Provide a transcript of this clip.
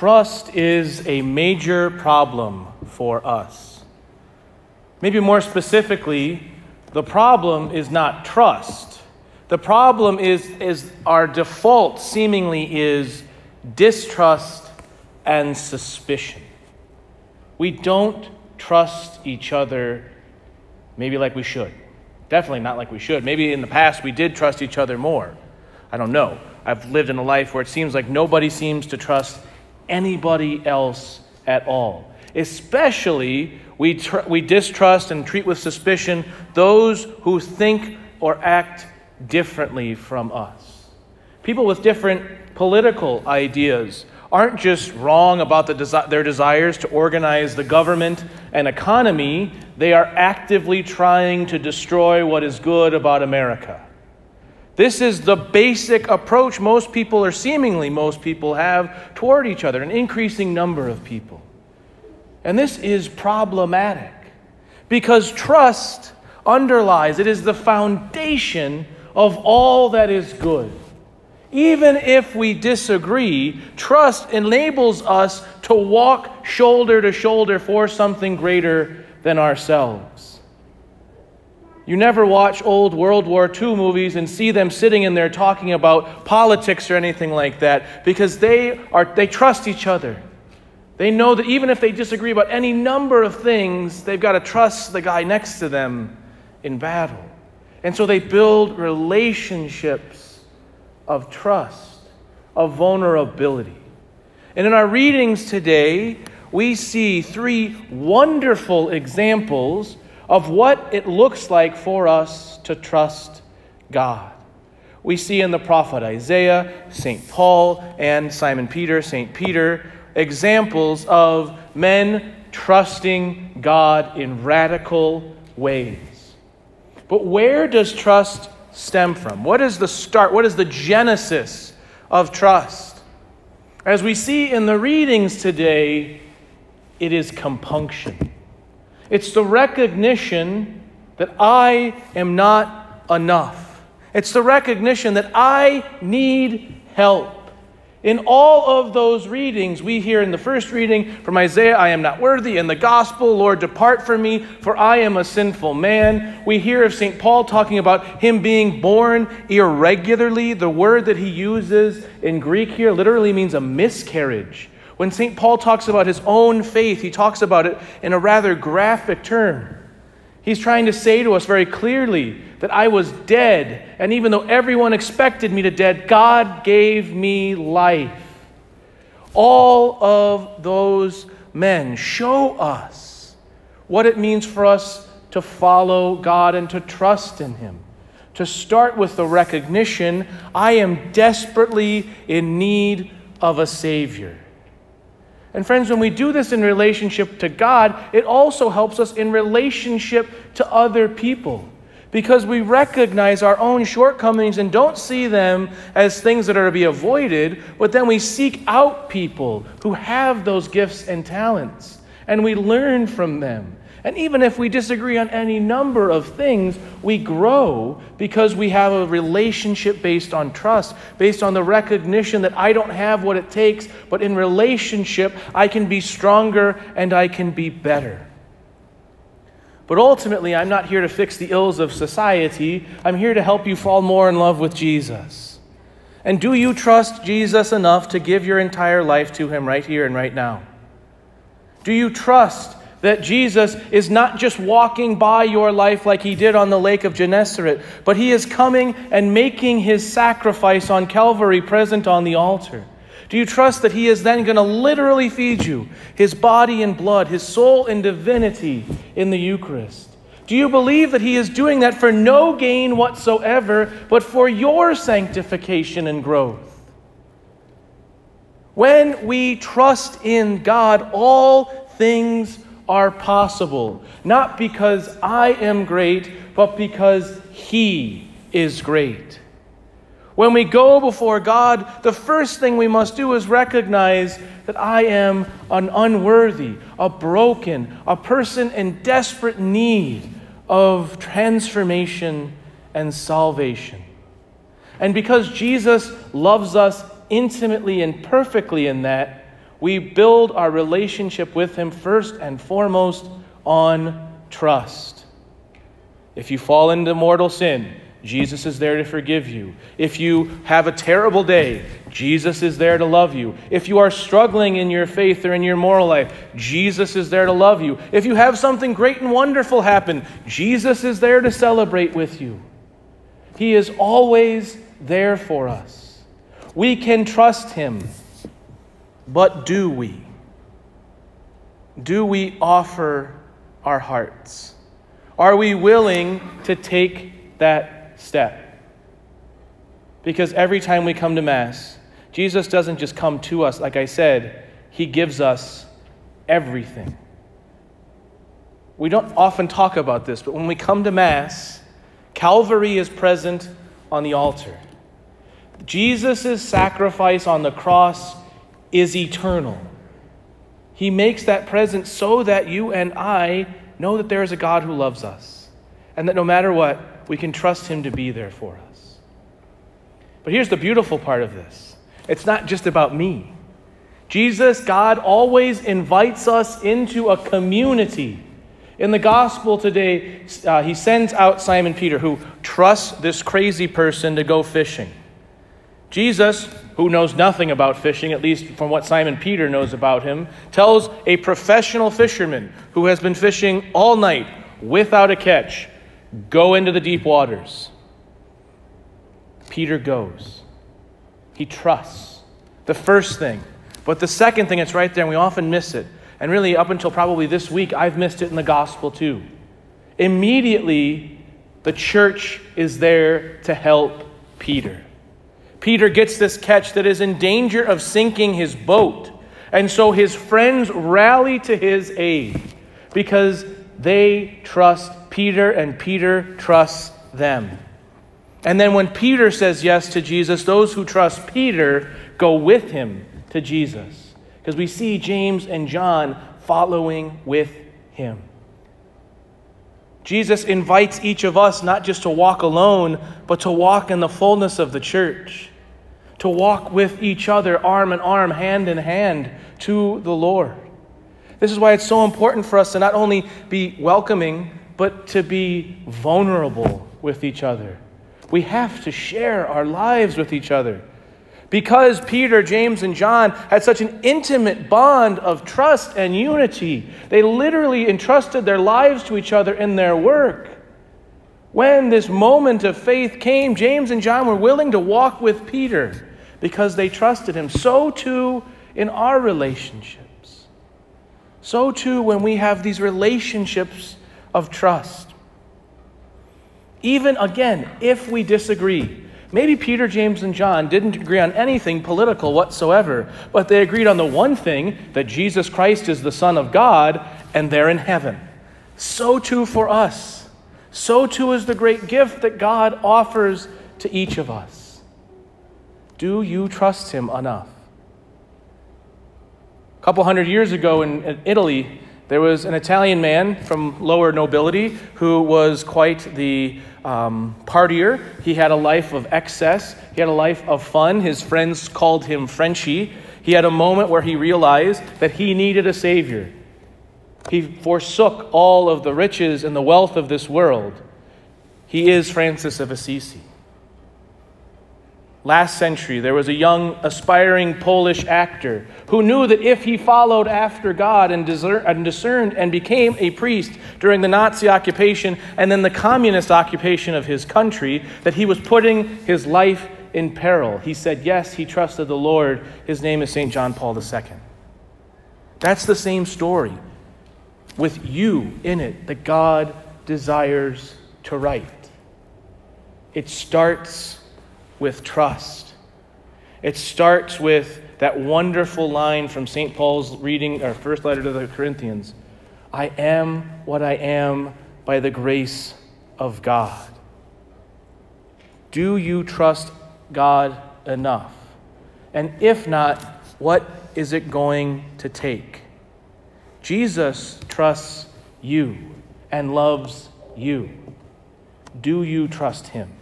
trust is a major problem for us. Maybe more specifically, the problem is not trust. The problem is, is our default seemingly is distrust and suspicion. We don't trust each other maybe like we should. Definitely not like we should. Maybe in the past we did trust each other more. I don't know. I've lived in a life where it seems like nobody seems to trust anybody else at all. Especially, we, tr- we distrust and treat with suspicion those who think or act differently from us. People with different political ideas aren't just wrong about the desi- their desires to organize the government and economy, they are actively trying to destroy what is good about America. This is the basic approach most people, or seemingly most people, have toward each other, an increasing number of people. And this is problematic because trust underlies, it is the foundation of all that is good. Even if we disagree, trust enables us to walk shoulder to shoulder for something greater than ourselves. You never watch old World War II movies and see them sitting in there talking about politics or anything like that because they, are, they trust each other. They know that even if they disagree about any number of things, they've got to trust the guy next to them in battle. And so they build relationships of trust, of vulnerability. And in our readings today, we see three wonderful examples of what it looks like for us to trust God. We see in the prophet Isaiah, St. Paul, and Simon Peter, St. Peter, examples of men trusting God in radical ways. But where does trust stem from? What is the start? What is the genesis of trust? As we see in the readings today, it is compunction. It's the recognition that I am not enough. It's the recognition that I need help. In all of those readings, we hear in the first reading from Isaiah, I am not worthy. In the gospel, Lord, depart from me, for I am a sinful man. We hear of St. Paul talking about him being born irregularly. The word that he uses in Greek here literally means a miscarriage. When St. Paul talks about his own faith, he talks about it in a rather graphic term. He's trying to say to us very clearly that I was dead, and even though everyone expected me to dead, God gave me life. All of those men show us what it means for us to follow God and to trust in Him. To start with the recognition I am desperately in need of a Savior. And friends, when we do this in relationship to God, it also helps us in relationship to other people. Because we recognize our own shortcomings and don't see them as things that are to be avoided, but then we seek out people who have those gifts and talents, and we learn from them. And even if we disagree on any number of things, we grow because we have a relationship based on trust, based on the recognition that I don't have what it takes, but in relationship, I can be stronger and I can be better. But ultimately, I'm not here to fix the ills of society. I'm here to help you fall more in love with Jesus. And do you trust Jesus enough to give your entire life to Him right here and right now? Do you trust that Jesus is not just walking by your life like he did on the lake of Gennesaret, but he is coming and making his sacrifice on Calvary present on the altar? Do you trust that he is then going to literally feed you his body and blood, his soul and divinity in the Eucharist? Do you believe that he is doing that for no gain whatsoever, but for your sanctification and growth? When we trust in God, all things are possible, not because I am great, but because He is great. When we go before God, the first thing we must do is recognize that I am an unworthy, a broken, a person in desperate need of transformation and salvation. And because Jesus loves us intimately and perfectly in that, We build our relationship with Him first and foremost on trust. If you fall into mortal sin, Jesus is there to forgive you. If you have a terrible day, Jesus is there to love you. If you are struggling in your faith or in your moral life, Jesus is there to love you. If you have something great and wonderful happen, Jesus is there to celebrate with you. He is always there for us. We can trust Him, but do we? Do we offer our hearts? Are we willing to take that step. Because every time we come to Mass, Jesus doesn't just come to us, like I said, He gives us everything. We don't often talk about this, but when we come to Mass, Calvary is present on the altar. Jesus' sacrifice on the cross is eternal. He makes that present so that you and I know that there is a God who loves us, and that no matter what, we can trust Him to be there for us. But here's the beautiful part of this it's not just about me. Jesus, God, always invites us into a community. In the gospel today, uh, he sends out Simon Peter, who trusts this crazy person to go fishing. Jesus, who knows nothing about fishing, at least from what Simon Peter knows about him, tells a professional fisherman who has been fishing all night without a catch Go into the deep waters. Peter goes. He trusts. The first thing. But the second thing, it's right there, and we often miss it. And really, up until probably this week, I've missed it in the gospel too. Immediately, the church is there to help Peter. Peter gets this catch that is in danger of sinking his boat. And so his friends rally to his aid because they trust Peter, and Peter trusts them. And then when Peter says yes to Jesus, those who trust Peter go with him to Jesus. Because we see James and John following with him. Jesus invites each of us not just to walk alone, but to walk in the fullness of the church, to walk with each other, arm in arm, hand in hand, to the Lord. This is why it's so important for us to not only be welcoming, but to be vulnerable with each other. We have to share our lives with each other. Because Peter, James, and John had such an intimate bond of trust and unity, they literally entrusted their lives to each other in their work. When this moment of faith came, James and John were willing to walk with Peter because they trusted him. So too in our relationships. So too when we have these relationships of trust. Even again, if we disagree, maybe Peter, James, and John didn't agree on anything political whatsoever, but they agreed on the one thing that Jesus Christ is the Son of God and they're in heaven. So too for us. So too is the great gift that God offers to each of us. Do you trust Him enough? A couple hundred years ago in Italy, there was an Italian man from lower nobility who was quite the um, partier. He had a life of excess, he had a life of fun. His friends called him Frenchy. He had a moment where he realized that he needed a savior. He forsook all of the riches and the wealth of this world. He is Francis of Assisi. Last century, there was a young, aspiring Polish actor who knew that if he followed after God and, discerned and became a priest during the Nazi occupation and then the communist occupation of his country, that he was putting his life in peril. He said, Yes, he trusted the Lord. His name is St. John Paul II. That's the same story with you in it that God desires to write. It starts with trust. It starts with that wonderful line from St. Paul's reading, our first letter to the Corinthians I am what I am by the grace of God. Do you trust God enough? And if not, what is it going to take? Jesus trusts you and loves you. Do you trust him?